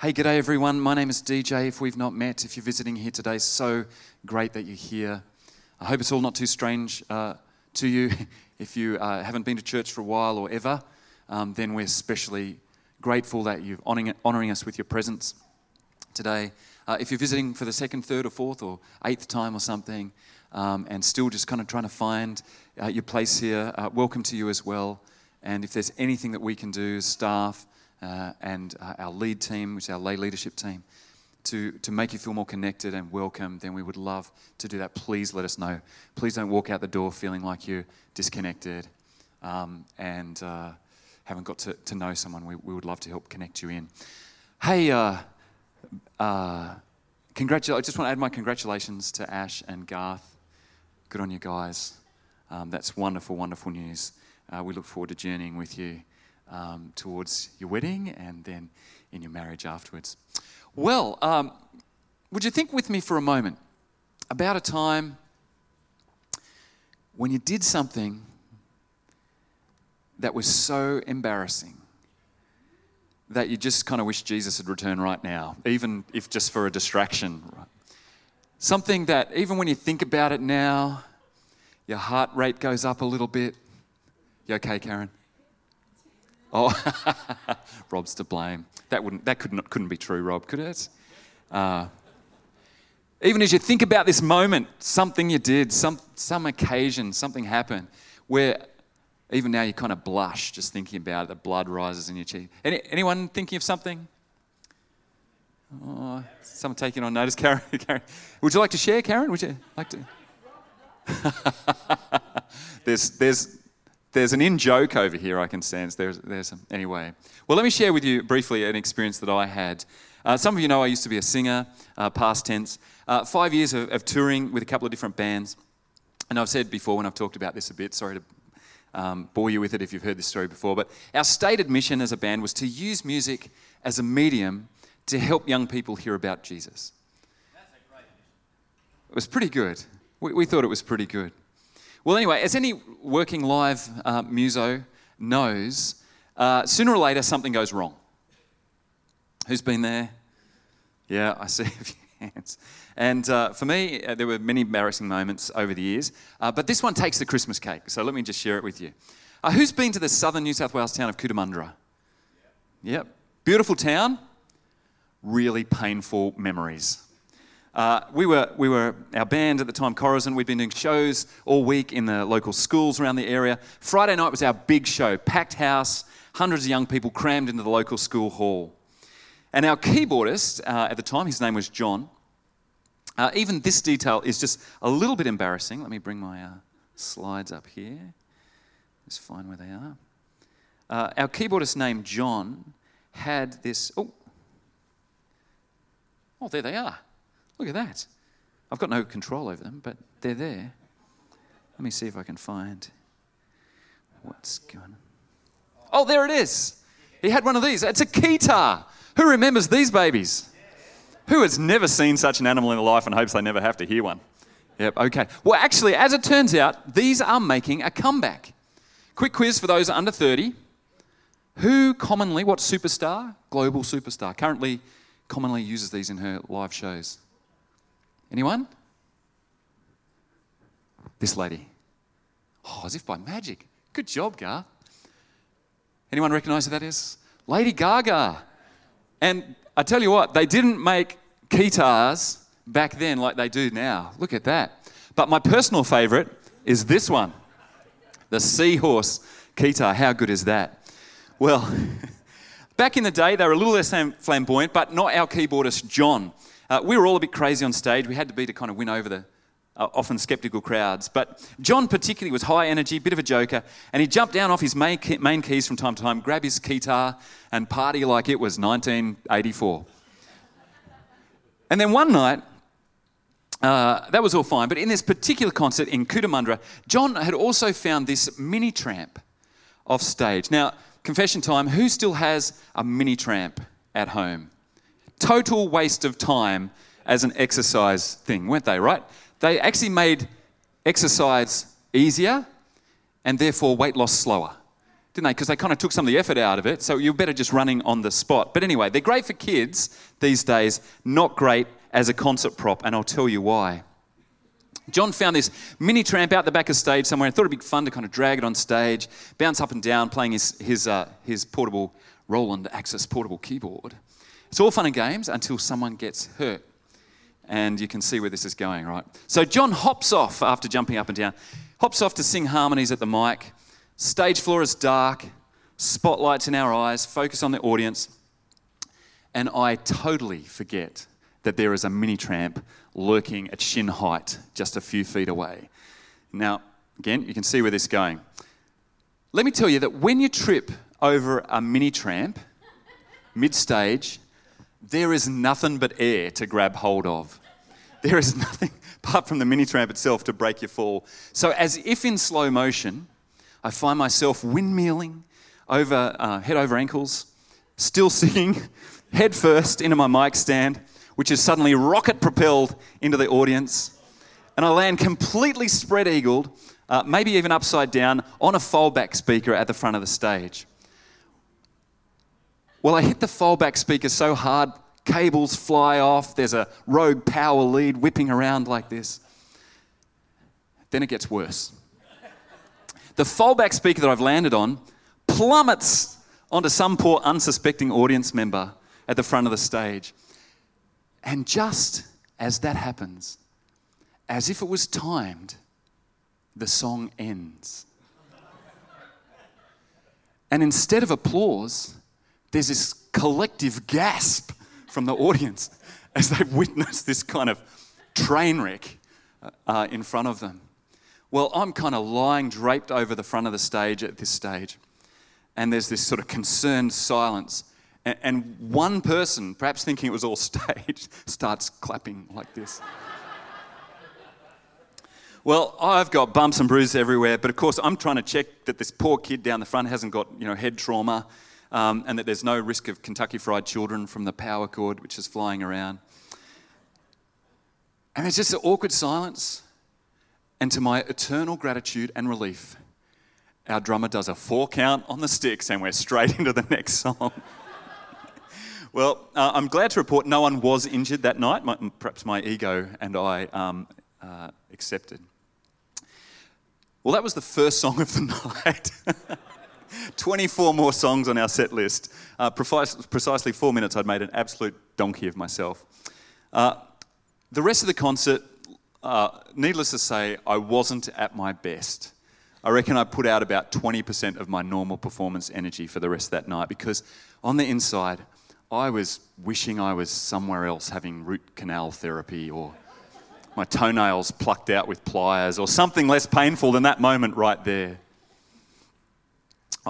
Hey, g'day everyone. My name is DJ. If we've not met, if you're visiting here today, so great that you're here. I hope it's all not too strange uh, to you. If you uh, haven't been to church for a while or ever, um, then we're especially grateful that you're honoring, honoring us with your presence today. Uh, if you're visiting for the second, third, or fourth, or eighth time or something, um, and still just kind of trying to find uh, your place here, uh, welcome to you as well. And if there's anything that we can do as staff uh, and uh, our lead team, which is our lay leadership team, to, to make you feel more connected and welcome, then we would love to do that. Please let us know. Please don't walk out the door feeling like you're disconnected um, and uh, haven't got to, to know someone. We, we would love to help connect you in. Hey, uh, uh, congratu- I just want to add my congratulations to Ash and Garth. Good on you guys. Um, that's wonderful, wonderful news. Uh, we look forward to journeying with you um, towards your wedding and then in your marriage afterwards. Well, um, would you think with me for a moment about a time when you did something that was so embarrassing that you just kind of wish Jesus had returned right now, even if just for a distraction? Something that, even when you think about it now, your heart rate goes up a little bit. You okay, Karen? Oh, Rob's to blame. That wouldn't. That could not, couldn't be true, Rob, could it? Uh, even as you think about this moment, something you did, some some occasion, something happened, where even now you kind of blush just thinking about it. The blood rises in your cheek. Any, anyone thinking of something? Oh, someone taking on notice, Karen. Karen. Would you like to share, Karen? Would you like to? there's there's there's an in joke over here I can sense. There's, there's anyway. Well, let me share with you briefly an experience that I had. Uh, some of you know I used to be a singer, uh, past tense. Uh, five years of, of, touring with a couple of different bands. And I've said before when I've talked about this a bit, sorry to um, bore you with it if you've heard this story before, but our stated mission as a band was to use music as a medium to help young people hear about Jesus. That's a great mission. It was pretty good. We, we thought it was pretty good. Well, anyway, as any working live uh, muso knows, uh, sooner or later something goes wrong. Who's been there? Yeah, I see a few hands. And uh, for me, uh, there were many embarrassing moments over the years, uh, but this one takes the Christmas cake. So let me just share it with you. Uh, who's been to the southern New South Wales town of Cootamundra? Yep. Beautiful town, really painful memories. Uh, we, were, we were, our band at the time, Corazon, we'd been doing shows all week in the local schools around the area. Friday night was our big show, packed house, hundreds of young people crammed into the local school hall. And our keyboardist uh, at the time, his name was John. Uh, even this detail is just a little bit embarrassing. Let me bring my uh, slides up here. Just find where they are. Uh, our keyboardist named John had this. Oh, oh, there they are. Look at that. I've got no control over them, but they're there. Let me see if I can find what's going on. Oh, there it is. He had one of these. It's a keytar. Who remembers these babies? Who has never seen such an animal in their life and hopes they never have to hear one? Yep, okay. Well, actually, as it turns out, these are making a comeback. Quick quiz for those under 30. Who commonly, what superstar, global superstar, currently commonly uses these in her live shows? Anyone? This lady. Oh, as if by magic. Good job, Gar. Anyone recognize who that is? Lady Gaga. And I tell you what, they didn't make keytars back then like they do now. Look at that. But my personal favorite is this one the seahorse keytar. How good is that? Well, back in the day, they were a little less flamboyant, but not our keyboardist, John. Uh, we were all a bit crazy on stage. We had to be to kind of win over the uh, often skeptical crowds. But John, particularly, was high energy, bit of a joker, and he jumped down off his main, key, main keys from time to time, grab his guitar, and party like it was 1984. and then one night, uh, that was all fine, but in this particular concert in Cootamundra, John had also found this mini tramp off stage. Now, confession time who still has a mini tramp at home? Total waste of time as an exercise thing, weren't they, right? They actually made exercise easier and therefore weight loss slower. didn't they? Because they kind of took some of the effort out of it. So you're better just running on the spot. But anyway, they're great for kids these days, not great as a concert prop, and I'll tell you why. John found this mini tramp out the back of stage somewhere and thought it'd be fun to kind of drag it on stage, bounce up and down, playing his, his, uh, his portable Roland Axis portable keyboard. It's all fun and games until someone gets hurt. And you can see where this is going, right? So John hops off after jumping up and down, hops off to sing harmonies at the mic. Stage floor is dark, spotlights in our eyes, focus on the audience. And I totally forget that there is a mini tramp lurking at shin height just a few feet away. Now, again, you can see where this is going. Let me tell you that when you trip over a mini tramp mid stage, there is nothing but air to grab hold of. There is nothing apart from the mini tramp itself to break your fall. So, as if in slow motion, I find myself windmilling over uh, head over ankles, still singing, head first into my mic stand, which is suddenly rocket propelled into the audience. And I land completely spread eagled, uh, maybe even upside down, on a foldback speaker at the front of the stage. Well, I hit the foldback speaker so hard, cables fly off, there's a rogue power lead whipping around like this. Then it gets worse. The foldback speaker that I've landed on plummets onto some poor unsuspecting audience member at the front of the stage. And just as that happens, as if it was timed, the song ends. And instead of applause, there's this collective gasp from the audience as they witness this kind of train wreck uh, in front of them. Well, I'm kind of lying draped over the front of the stage at this stage, and there's this sort of concerned silence. And, and one person, perhaps thinking it was all staged, starts clapping like this. Well, I've got bumps and bruises everywhere, but of course, I'm trying to check that this poor kid down the front hasn't got, you know, head trauma um, and that there's no risk of Kentucky Fried Children from the power cord which is flying around. And it's just an awkward silence. And to my eternal gratitude and relief, our drummer does a four count on the sticks and we're straight into the next song. well, uh, I'm glad to report no one was injured that night. My, perhaps my ego and I um, uh, accepted. Well, that was the first song of the night. 24 more songs on our set list. Uh, precisely four minutes, I'd made an absolute donkey of myself. Uh, the rest of the concert, uh, needless to say, I wasn't at my best. I reckon I put out about 20% of my normal performance energy for the rest of that night because on the inside, I was wishing I was somewhere else having root canal therapy or my toenails plucked out with pliers or something less painful than that moment right there.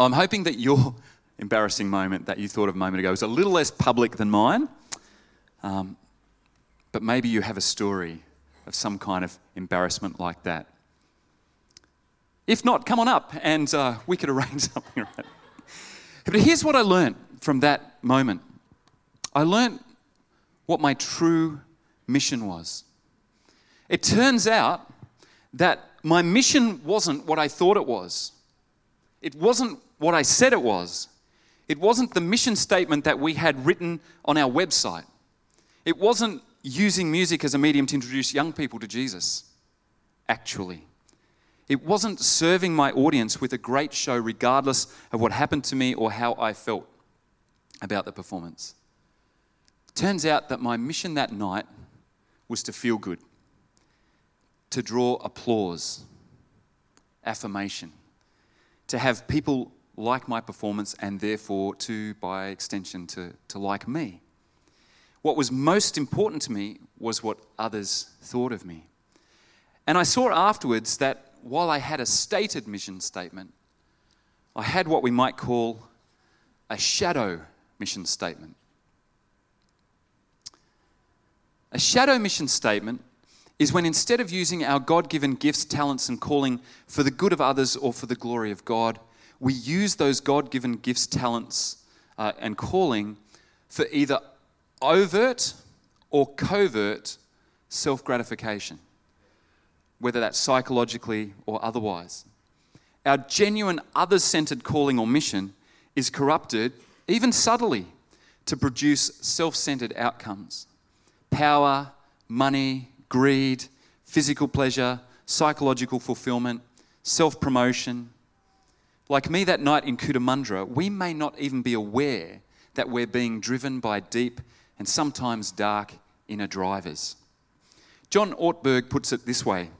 I'm hoping that your embarrassing moment that you thought of a moment ago is a little less public than mine, um, but maybe you have a story of some kind of embarrassment like that. If not, come on up and uh, we could arrange something. Right? But here's what I learned from that moment I learned what my true mission was. It turns out that my mission wasn't what I thought it was. It wasn't what I said it was. It wasn't the mission statement that we had written on our website. It wasn't using music as a medium to introduce young people to Jesus, actually. It wasn't serving my audience with a great show, regardless of what happened to me or how I felt about the performance. Turns out that my mission that night was to feel good, to draw applause, affirmation, to have people like my performance and therefore to, by extension, to, to like me. What was most important to me was what others thought of me. And I saw afterwards that while I had a stated mission statement, I had what we might call a shadow mission statement. A shadow mission statement is when instead of using our God given gifts, talents, and calling for the good of others or for the glory of God, we use those God given gifts, talents, uh, and calling for either overt or covert self gratification, whether that's psychologically or otherwise. our genuine other centered calling or mission is corrupted, even subtly, to produce self centered outcomes power, money, greed, physical pleasure, psychological fulfillment, self promotion. Like me that night in Cootamundra, we may not even be aware that we're being driven by deep and sometimes dark inner drivers. John Ortberg puts it this way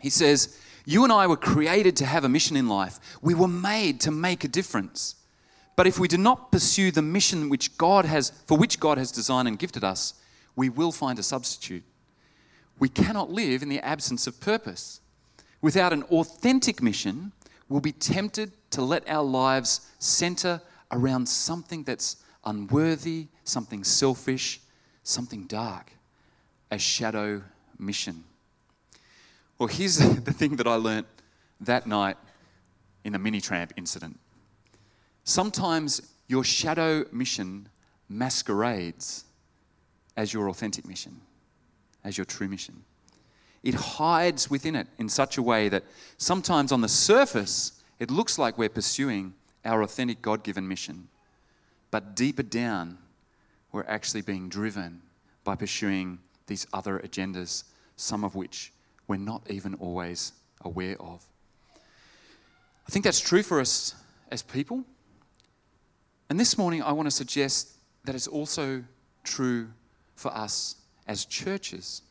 He says, You and I were created to have a mission in life, we were made to make a difference. But if we do not pursue the mission which God has, for which God has designed and gifted us, we will find a substitute. We cannot live in the absence of purpose. Without an authentic mission, we'll be tempted to let our lives center around something that's unworthy, something selfish, something dark, a shadow mission. Well, here's the thing that I learnt that night in the mini tramp incident. Sometimes your shadow mission masquerades as your authentic mission, as your true mission. It hides within it in such a way that sometimes on the surface, it looks like we're pursuing our authentic God given mission. But deeper down, we're actually being driven by pursuing these other agendas, some of which we're not even always aware of. I think that's true for us as people. And this morning, I want to suggest that it's also true for us as churches.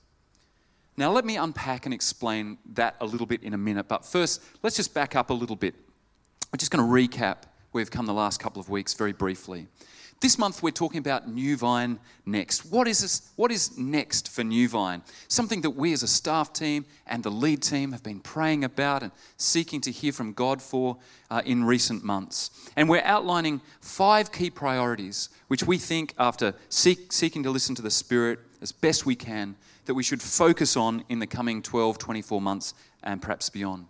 Now, let me unpack and explain that a little bit in a minute. But first, let's just back up a little bit. We're just going to recap where we've come the last couple of weeks very briefly. This month we're talking about New Vine Next. What is this? What is next for New Vine? Something that we as a staff team and the lead team have been praying about and seeking to hear from God for uh, in recent months. And we're outlining five key priorities which we think, after seek, seeking to listen to the Spirit as best we can, that we should focus on in the coming 12, 24 months and perhaps beyond.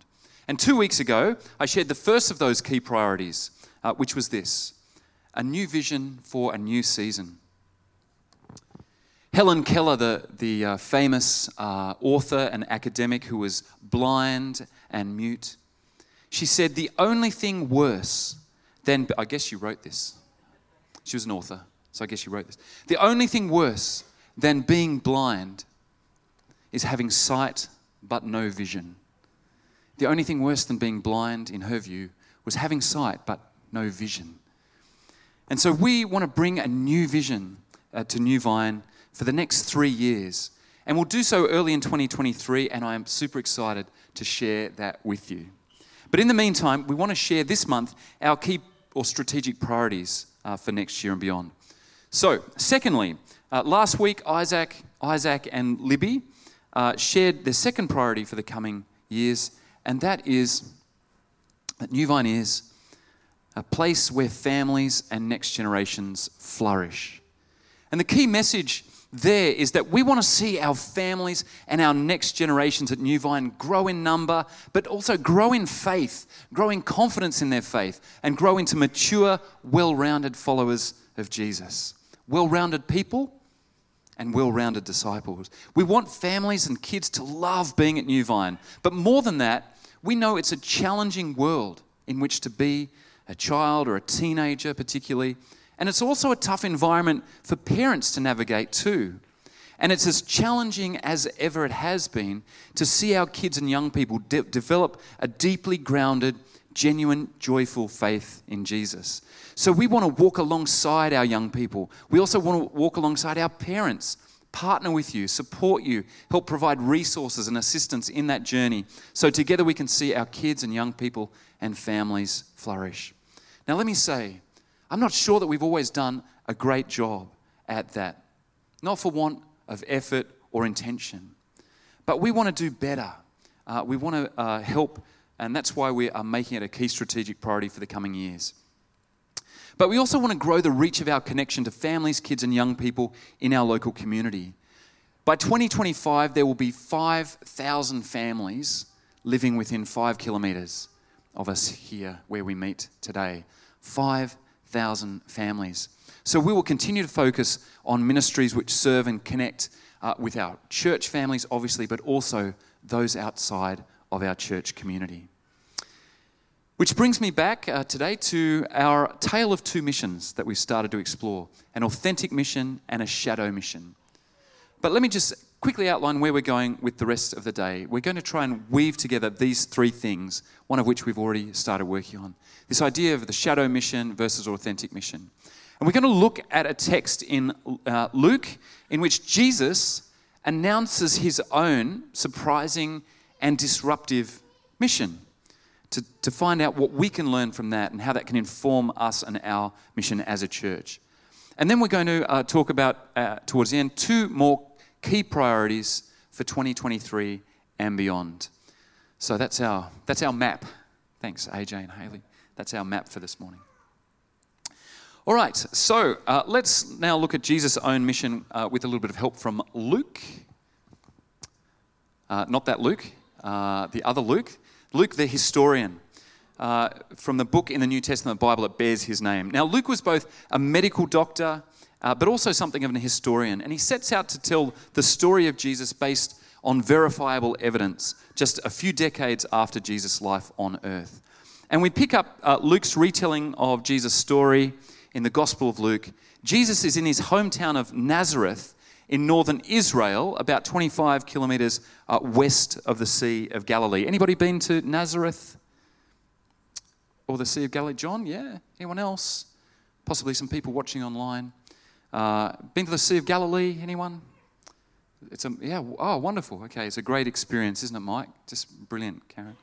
And two weeks ago, I shared the first of those key priorities, uh, which was this a new vision for a new season. Helen Keller, the, the uh, famous uh, author and academic who was blind and mute, she said, The only thing worse than, I guess she wrote this. She was an author, so I guess she wrote this. The only thing worse than being blind is having sight but no vision. The only thing worse than being blind, in her view, was having sight but no vision. And so we want to bring a new vision uh, to New Vine for the next three years. And we'll do so early in 2023, and I am super excited to share that with you. But in the meantime, we want to share this month our key or strategic priorities uh, for next year and beyond. So, secondly, uh, last week, Isaac, Isaac and Libby uh, shared their second priority for the coming years, and that is that New Vine is a place where families and next generations flourish. And the key message there is that we want to see our families and our next generations at New Vine grow in number, but also grow in faith, grow in confidence in their faith, and grow into mature, well rounded followers of Jesus. Well rounded people and well rounded disciples. We want families and kids to love being at New Vine, but more than that, we know it's a challenging world in which to be a child or a teenager, particularly. And it's also a tough environment for parents to navigate too. And it's as challenging as ever it has been to see our kids and young people de- develop a deeply grounded, genuine, joyful faith in Jesus. So we want to walk alongside our young people. We also want to walk alongside our parents, partner with you, support you, help provide resources and assistance in that journey. So together we can see our kids and young people and families flourish. Now, let me say, I'm not sure that we've always done a great job at that, not for want of effort or intention, but we want to do better. Uh, we want to uh, help, and that's why we are making it a key strategic priority for the coming years. But we also want to grow the reach of our connection to families, kids, and young people in our local community. By 2025, there will be 5,000 families living within five kilometres of us here where we meet today. 5,000 families. So we will continue to focus on ministries which serve and connect uh, with our church families, obviously, but also those outside of our church community. Which brings me back uh, today to our tale of two missions that we've started to explore an authentic mission and a shadow mission. But let me just quickly outline where we're going with the rest of the day. We're going to try and weave together these three things, one of which we've already started working on. This idea of the shadow mission versus authentic mission. And we're going to look at a text in uh, Luke in which Jesus announces his own surprising and disruptive mission to, to find out what we can learn from that and how that can inform us and our mission as a church. And then we're going to uh, talk about, uh, towards the end, two more key priorities for 2023 and beyond. So that's our, that's our map. Thanks, AJ and Haley. That's our map for this morning. All right, so uh, let's now look at Jesus' own mission uh, with a little bit of help from Luke. Uh, not that Luke, uh, the other Luke. Luke, the historian. Uh, from the book in the New Testament Bible that bears his name. Now, Luke was both a medical doctor, uh, but also something of an historian, and he sets out to tell the story of Jesus based on verifiable evidence just a few decades after Jesus' life on earth. And we pick up uh, Luke's retelling of Jesus' story in the Gospel of Luke. Jesus is in his hometown of Nazareth in northern Israel, about 25 kilometers uh, west of the Sea of Galilee. Anybody been to Nazareth or the Sea of Galilee? John, yeah? Anyone else? Possibly some people watching online. Uh, been to the Sea of Galilee? Anyone? It's a yeah. Oh, wonderful. Okay, it's a great experience, isn't it, Mike? Just brilliant, Karen.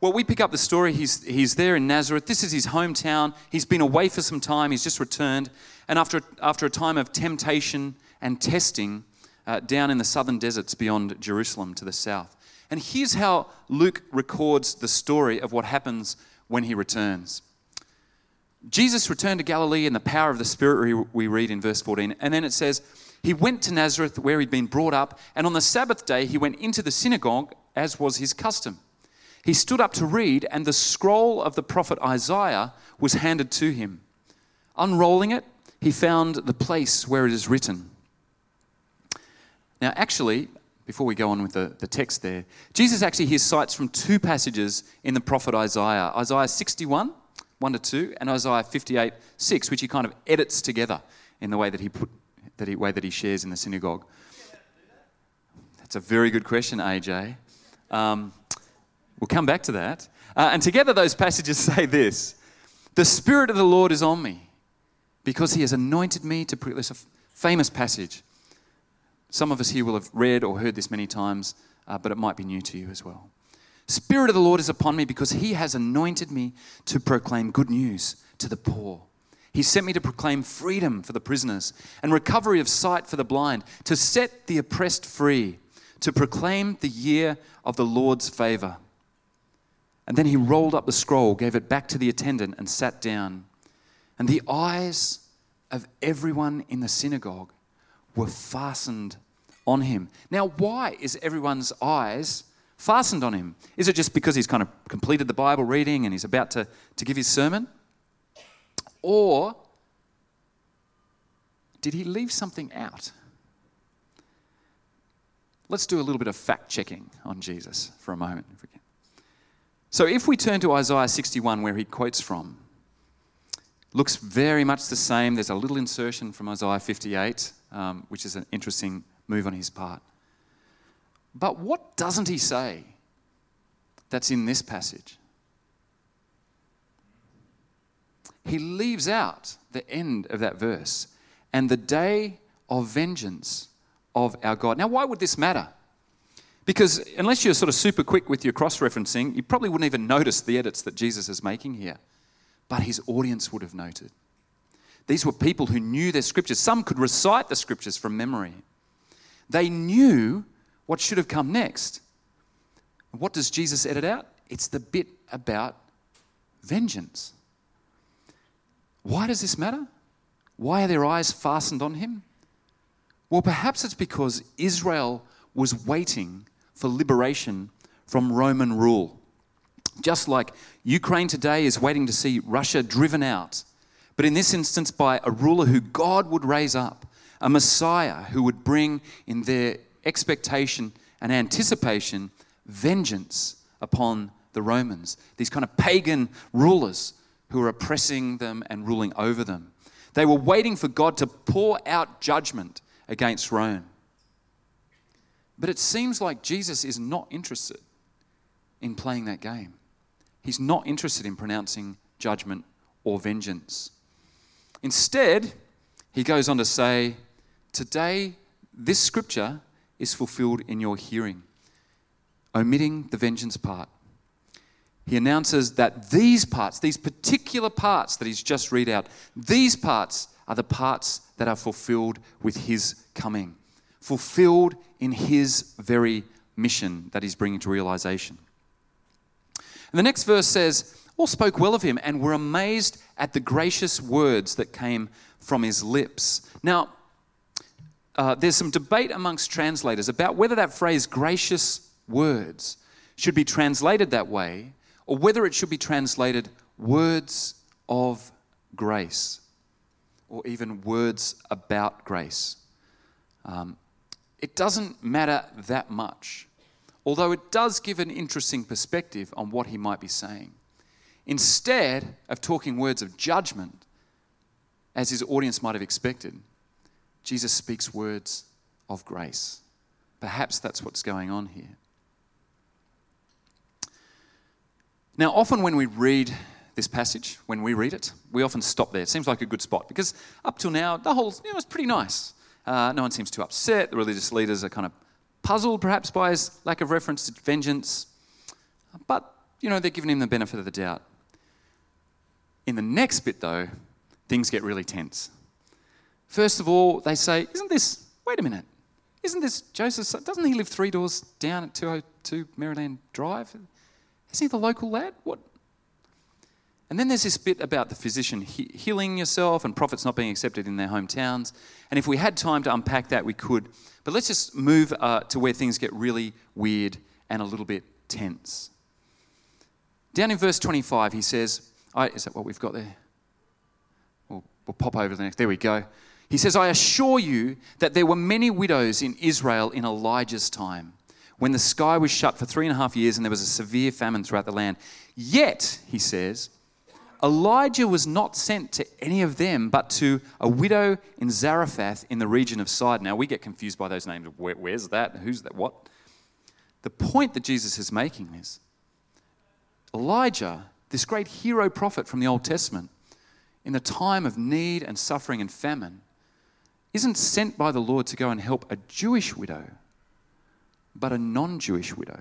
Well, we pick up the story. He's, he's there in Nazareth. This is his hometown. He's been away for some time. He's just returned. And after, after a time of temptation and testing uh, down in the southern deserts beyond Jerusalem to the south. And here's how Luke records the story of what happens when he returns. Jesus returned to Galilee in the power of the Spirit, we read in verse 14. And then it says, He went to Nazareth where he'd been brought up, and on the Sabbath day he went into the synagogue as was his custom. He stood up to read, and the scroll of the prophet Isaiah was handed to him. Unrolling it, he found the place where it is written. Now, actually, before we go on with the, the text there, Jesus actually here cites from two passages in the prophet Isaiah Isaiah 61, 1 to 2, and Isaiah 58, 6, which he kind of edits together in the way that he, put, that he, way that he shares in the synagogue. That's a very good question, AJ. Um, We'll come back to that. Uh, and together, those passages say this The Spirit of the Lord is on me because he has anointed me to preach. It's a famous passage. Some of us here will have read or heard this many times, uh, but it might be new to you as well. Spirit of the Lord is upon me because he has anointed me to proclaim good news to the poor. He sent me to proclaim freedom for the prisoners and recovery of sight for the blind, to set the oppressed free, to proclaim the year of the Lord's favor. And then he rolled up the scroll, gave it back to the attendant, and sat down. And the eyes of everyone in the synagogue were fastened on him. Now, why is everyone's eyes fastened on him? Is it just because he's kind of completed the Bible reading and he's about to, to give his sermon? Or did he leave something out? Let's do a little bit of fact checking on Jesus for a moment, if we can. So if we turn to Isaiah 61, where he quotes from, looks very much the same. There's a little insertion from Isaiah 58, um, which is an interesting move on his part. But what doesn't he say that's in this passage? He leaves out the end of that verse and the day of vengeance of our God. Now, why would this matter? Because unless you're sort of super quick with your cross referencing, you probably wouldn't even notice the edits that Jesus is making here. But his audience would have noted. These were people who knew their scriptures. Some could recite the scriptures from memory. They knew what should have come next. What does Jesus edit out? It's the bit about vengeance. Why does this matter? Why are their eyes fastened on him? Well, perhaps it's because Israel was waiting for liberation from Roman rule. Just like Ukraine today is waiting to see Russia driven out, but in this instance by a ruler who God would raise up, a Messiah who would bring in their expectation and anticipation vengeance upon the Romans, these kind of pagan rulers who were oppressing them and ruling over them. They were waiting for God to pour out judgment against Rome. But it seems like Jesus is not interested in playing that game. He's not interested in pronouncing judgment or vengeance. Instead, he goes on to say, Today, this scripture is fulfilled in your hearing, omitting the vengeance part. He announces that these parts, these particular parts that he's just read out, these parts are the parts that are fulfilled with his coming, fulfilled in his very mission that he's bringing to realization. And the next verse says, All spoke well of him and were amazed at the gracious words that came from his lips. Now, uh, there's some debate amongst translators about whether that phrase, gracious words, should be translated that way or whether it should be translated words of grace or even words about grace. Um, it doesn't matter that much, although it does give an interesting perspective on what he might be saying. Instead of talking words of judgment, as his audience might have expected, Jesus speaks words of grace. Perhaps that's what's going on here. Now, often when we read this passage, when we read it, we often stop there. It seems like a good spot because up till now, the whole, you know, it's pretty nice. Uh, no one seems too upset. The religious leaders are kind of puzzled, perhaps, by his lack of reference to vengeance. But, you know, they're giving him the benefit of the doubt. In the next bit, though, things get really tense. First of all, they say, Isn't this, wait a minute, isn't this Joseph? Doesn't he live three doors down at 202 Maryland Drive? Isn't he the local lad? What? And then there's this bit about the physician he- healing yourself and prophets not being accepted in their hometowns. And if we had time to unpack that, we could. But let's just move uh, to where things get really weird and a little bit tense. Down in verse 25, he says, Is that what we've got there? We'll, we'll pop over the next. There we go. He says, I assure you that there were many widows in Israel in Elijah's time, when the sky was shut for three and a half years and there was a severe famine throughout the land. Yet, he says, Elijah was not sent to any of them, but to a widow in Zarephath in the region of Sidon. Now, we get confused by those names. Where, where's that? Who's that? What? The point that Jesus is making is Elijah, this great hero prophet from the Old Testament, in the time of need and suffering and famine, isn't sent by the Lord to go and help a Jewish widow, but a non Jewish widow.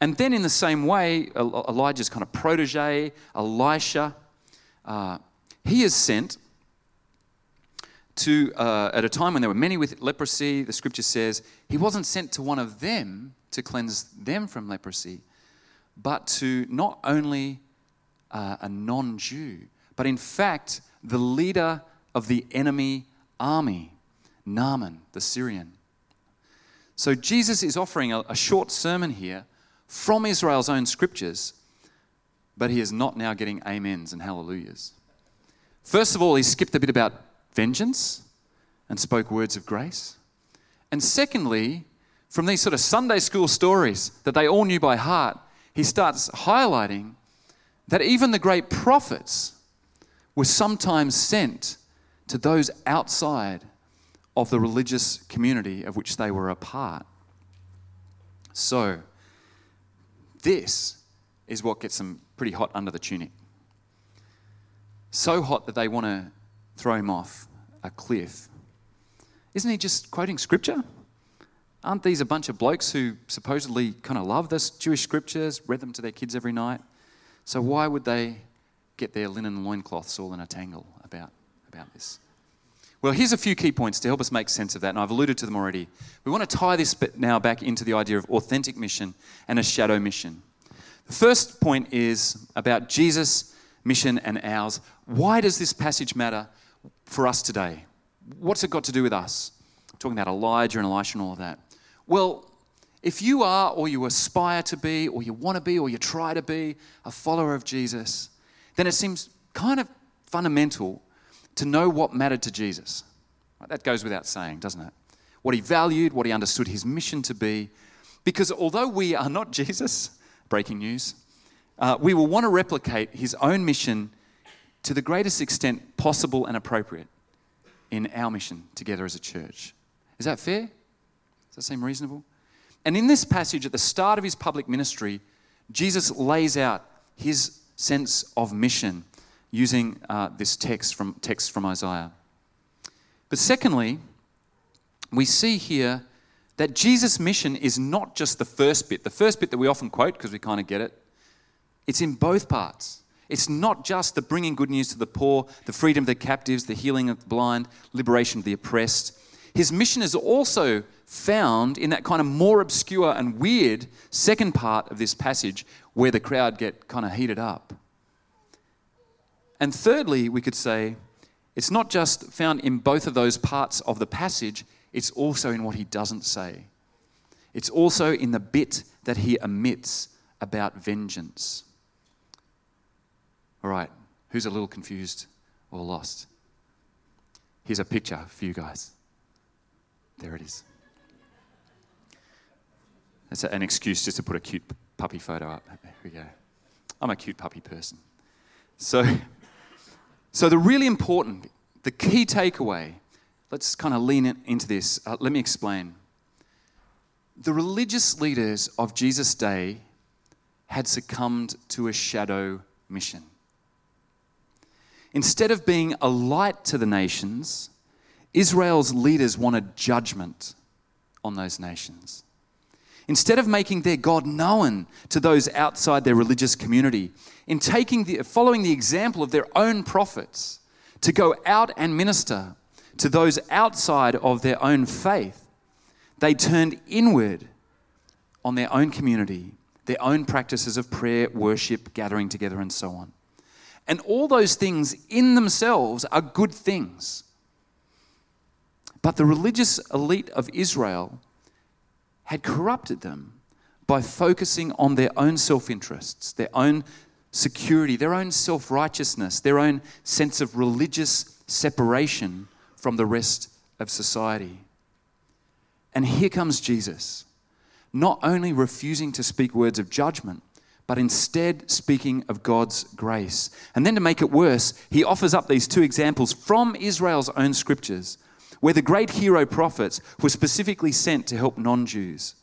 And then, in the same way, Elijah's kind of protege, Elisha, uh, he is sent to, uh, at a time when there were many with leprosy, the scripture says, he wasn't sent to one of them to cleanse them from leprosy, but to not only uh, a non Jew, but in fact, the leader of the enemy army, Naaman, the Syrian. So Jesus is offering a, a short sermon here from Israel's own scriptures, but he is not now getting amens and hallelujahs. First of all, he skipped a bit about vengeance and spoke words of grace. And secondly, from these sort of Sunday school stories that they all knew by heart, he starts highlighting that even the great prophets were sometimes sent to those outside of the religious community of which they were a part. So, this is what gets them pretty hot under the tunic. So hot that they want to throw him off a cliff. Isn't he just quoting scripture? Aren't these a bunch of blokes who supposedly kind of love this Jewish scriptures, read them to their kids every night? So why would they get their linen loincloths all in a tangle about about this? Well, here's a few key points to help us make sense of that, and I've alluded to them already. We want to tie this bit now back into the idea of authentic mission and a shadow mission. The first point is about Jesus' mission and ours. Why does this passage matter for us today? What's it got to do with us? Talking about Elijah and Elisha and all of that. Well, if you are, or you aspire to be, or you want to be, or you try to be a follower of Jesus, then it seems kind of fundamental to know what mattered to Jesus. That goes without saying, doesn't it? What he valued, what he understood his mission to be. Because although we are not Jesus, breaking news. Uh, we will want to replicate his own mission to the greatest extent possible and appropriate in our mission together as a church. Is that fair? Does that seem reasonable? And in this passage, at the start of his public ministry, Jesus lays out his sense of mission using uh, this text from, text from Isaiah. But secondly, we see here that Jesus' mission is not just the first bit, the first bit that we often quote because we kind of get it. It's in both parts. It's not just the bringing good news to the poor, the freedom of the captives, the healing of the blind, liberation of the oppressed. His mission is also found in that kind of more obscure and weird second part of this passage where the crowd get kind of heated up. And thirdly, we could say it's not just found in both of those parts of the passage, it's also in what he doesn't say. It's also in the bit that he omits about vengeance. All right, who's a little confused or lost? Here's a picture for you guys. There it is. That's an excuse just to put a cute puppy photo up. There we go. I'm a cute puppy person. So, so the really important, the key takeaway, let's kind of lean into this. Uh, let me explain. The religious leaders of Jesus' day had succumbed to a shadow mission. Instead of being a light to the nations, Israel's leaders wanted judgment on those nations. Instead of making their God known to those outside their religious community, in taking the, following the example of their own prophets to go out and minister to those outside of their own faith, they turned inward on their own community, their own practices of prayer, worship, gathering together, and so on. And all those things in themselves are good things. But the religious elite of Israel had corrupted them by focusing on their own self interests, their own security, their own self righteousness, their own sense of religious separation from the rest of society. And here comes Jesus, not only refusing to speak words of judgment, but instead speaking of God's grace. And then to make it worse, he offers up these two examples from Israel's own scriptures where the great hero prophets were specifically sent to help non Jews.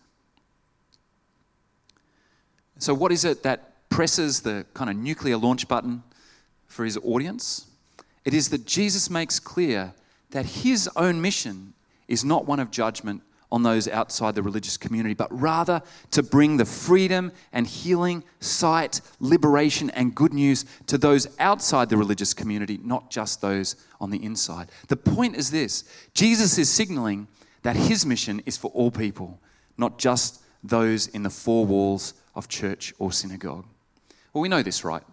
So, what is it that presses the kind of nuclear launch button for his audience? It is that Jesus makes clear that his own mission is not one of judgment on those outside the religious community, but rather to bring the freedom and healing, sight, liberation, and good news to those outside the religious community, not just those on the inside. The point is this Jesus is signaling that his mission is for all people, not just those in the four walls of church or synagogue. Well, we know this, right?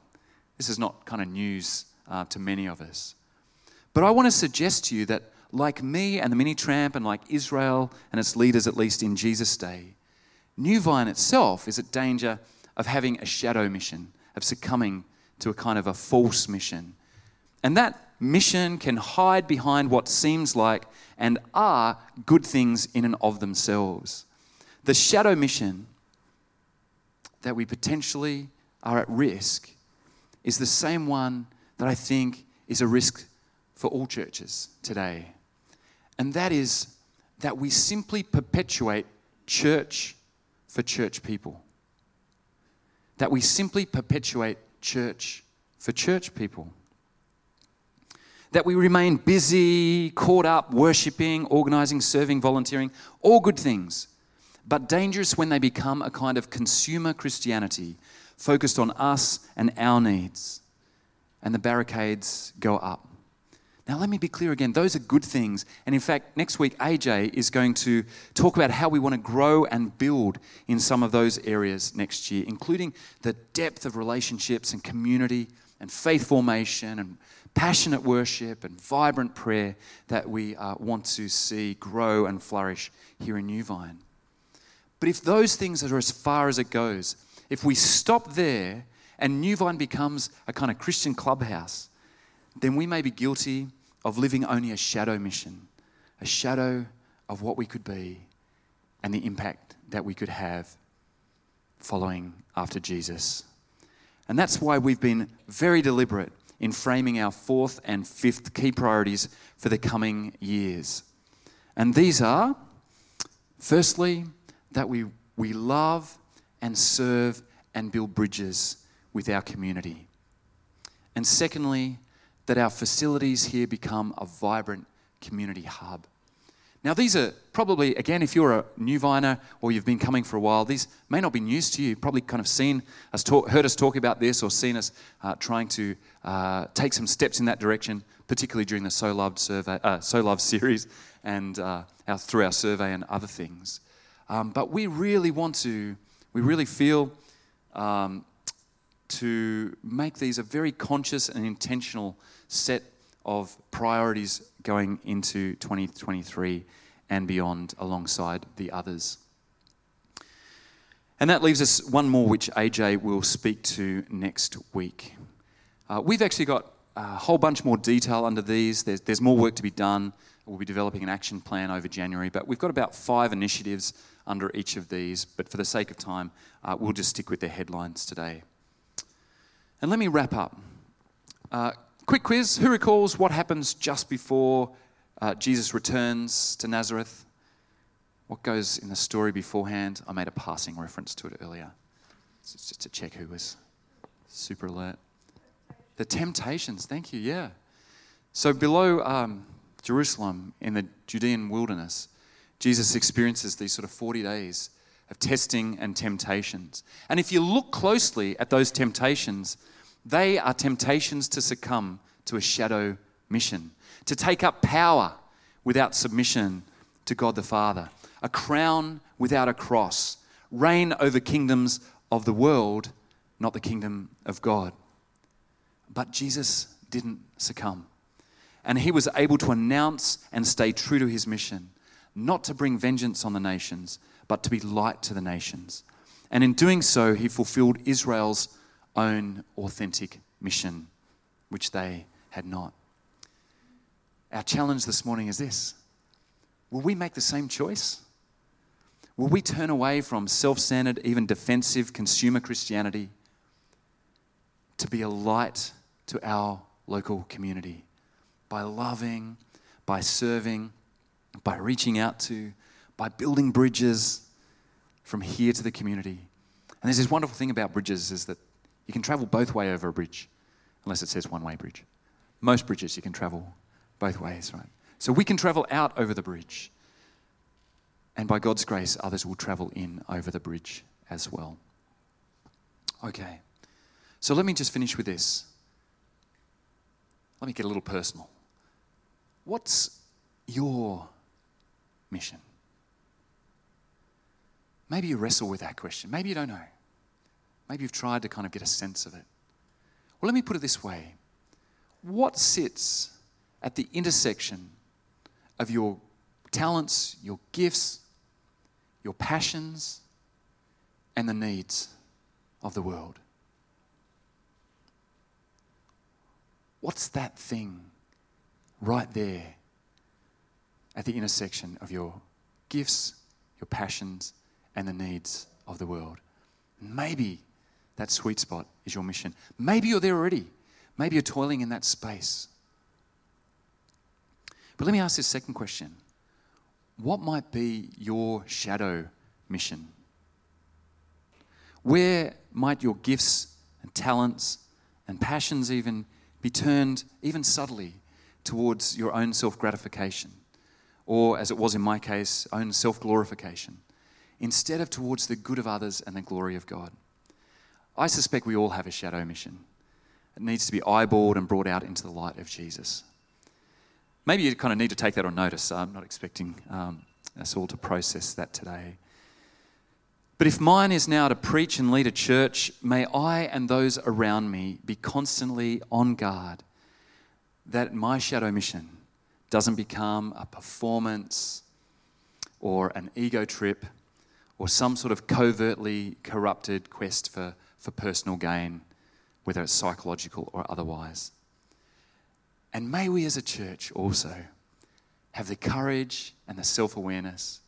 This is not kind of news uh, to many of us. But I want to suggest to you that like me and the mini tramp and like Israel and its leaders, at least in Jesus' day, New Vine itself is at danger of having a shadow mission, of succumbing to a kind of a false mission. And that mission can hide behind what seems like and are good things in and of themselves. The shadow mission that we potentially are at risk is the same one that I think is a risk for all churches today and that is that we simply perpetuate church for church people. That we simply perpetuate church for church people. That we remain busy, caught up, worshipping, organizing, serving, volunteering, all good things, but dangerous when they become a kind of consumer Christianity focused on us and our needs. And the barricades go up. Now, let me be clear again. Those are good things. And in fact, next week, AJ is going to talk about how we want to grow and build in some of those areas next year, including the depth of relationships and community and faith formation and passionate worship and vibrant prayer that we uh, want to see grow and flourish here in New Vine. But if those things are as far as it goes, if we stop there and New Vine becomes a kind of Christian clubhouse, then we may be guilty of living only a shadow mission, a shadow of what we could be and the impact that we could have. following after Jesus. And that's why we've been very deliberate in framing our fourth and fifth key priorities for the coming years. And these are firstly, that we, we love and serve and build bridges with our community. And secondly, that our facilities here become a vibrant community hub. Now, these are probably, again, if you're a new viner or you've been coming for a while, these may not be news to you. You've probably kind of seen us talk, heard us talk about this or seen us uh, trying to uh, take some steps in that direction, particularly during the So Loved, survey, uh, so Loved series and uh, our, through our survey and other things. Um, but we really want to, we really feel um, to make these a very conscious and intentional set of priorities going into 2023 and beyond alongside the others. And that leaves us one more, which AJ will speak to next week. Uh, we've actually got a whole bunch more detail under these. There's, there's more work to be done. We'll be developing an action plan over January, but we've got about five initiatives under each of these. But for the sake of time, uh, we'll just stick with the headlines today. And let me wrap up. Uh, quick quiz Who recalls what happens just before uh, Jesus returns to Nazareth? What goes in the story beforehand? I made a passing reference to it earlier. It's just to check who was super alert. The temptations, thank you, yeah. So below um, Jerusalem in the Judean wilderness, Jesus experiences these sort of 40 days of testing and temptations. And if you look closely at those temptations, they are temptations to succumb to a shadow mission, to take up power without submission to God the Father, a crown without a cross, reign over kingdoms of the world, not the kingdom of God. But Jesus didn't succumb. And he was able to announce and stay true to his mission, not to bring vengeance on the nations, but to be light to the nations. And in doing so, he fulfilled Israel's own authentic mission, which they had not. Our challenge this morning is this Will we make the same choice? Will we turn away from self centered, even defensive consumer Christianity to be a light to our local community by loving, by serving, by reaching out to, by building bridges from here to the community? And there's this wonderful thing about bridges is that you can travel both way over a bridge, unless it says one way bridge. Most bridges you can travel both ways, right? So we can travel out over the bridge. And by God's grace, others will travel in over the bridge as well. Okay. So let me just finish with this. Let me get a little personal. What's your mission? Maybe you wrestle with that question. Maybe you don't know. Maybe you've tried to kind of get a sense of it. Well, let me put it this way What sits at the intersection of your talents, your gifts, your passions, and the needs of the world? What's that thing right there at the intersection of your gifts, your passions, and the needs of the world? Maybe that sweet spot is your mission. Maybe you're there already. Maybe you're toiling in that space. But let me ask this second question What might be your shadow mission? Where might your gifts and talents and passions even be turned, even subtly, towards your own self gratification? Or, as it was in my case, own self glorification, instead of towards the good of others and the glory of God? I suspect we all have a shadow mission. It needs to be eyeballed and brought out into the light of Jesus. Maybe you kind of need to take that on notice. I'm not expecting um, us all to process that today. But if mine is now to preach and lead a church, may I and those around me be constantly on guard that my shadow mission doesn't become a performance or an ego trip or some sort of covertly corrupted quest for for personal gain, whether it's psychological or otherwise. And may we as a church also have the courage and the self awareness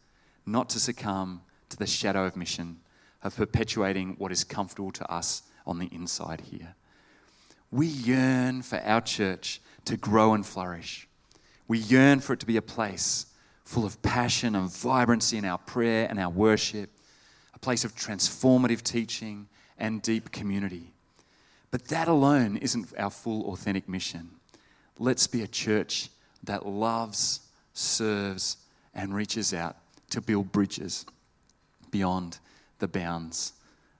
not to succumb to the shadow of mission of perpetuating what is comfortable to us on the inside here. We yearn for our church to grow and flourish. We yearn for it to be a place full of passion and vibrancy in our prayer and our worship, a place of transformative teaching and deep community. But that alone isn't our full, authentic mission. Let's be a church that loves, serves, and reaches out to build bridges beyond the bounds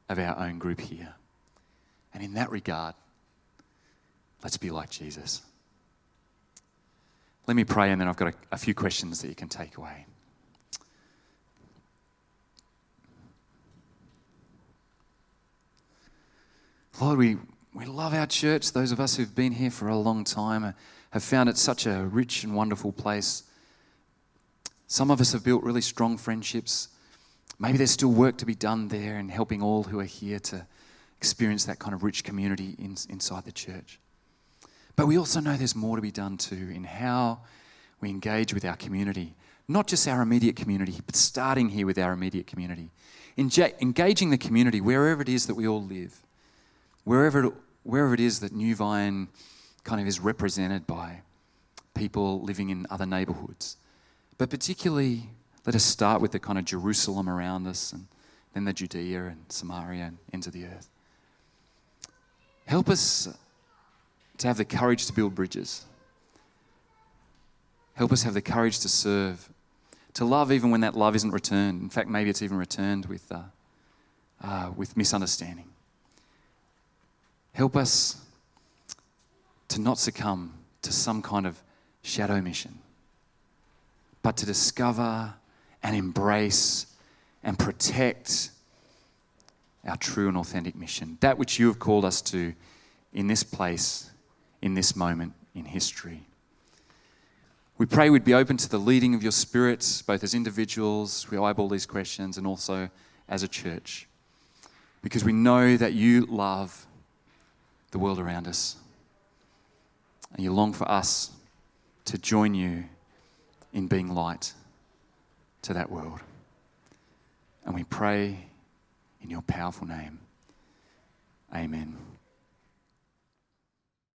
of our own group here. And in that regard, let's be like Jesus. Let me pray, and then I've got a, a few questions that you can take away. Lord, we, we love our church. Those of us who've been here for a long time have found it such a rich and wonderful place. Some of us have built really strong friendships. Maybe there's still work to be done there in helping all who are here to experience that kind of rich community in, inside the church. But we also know there's more to be done too in how we engage with our community, not just our immediate community, but starting here with our immediate community. engaging the community wherever it is that we all live, wherever, wherever it is that New Vine kind of is represented by people living in other neighborhoods. But particularly, let us start with the kind of Jerusalem around us and then the Judea and Samaria and into the earth. Help us to have the courage to build bridges. Help us have the courage to serve, to love even when that love isn't returned. In fact, maybe it's even returned with, uh, uh, with misunderstanding. Help us to not succumb to some kind of shadow mission, but to discover and embrace and protect our true and authentic mission, that which you have called us to in this place in this moment in history. We pray we'd be open to the leading of your Spirit, both as individuals, we eyeball these questions, and also as a church, because we know that you love the world around us. And you long for us to join you in being light to that world. And we pray in your powerful name. Amen.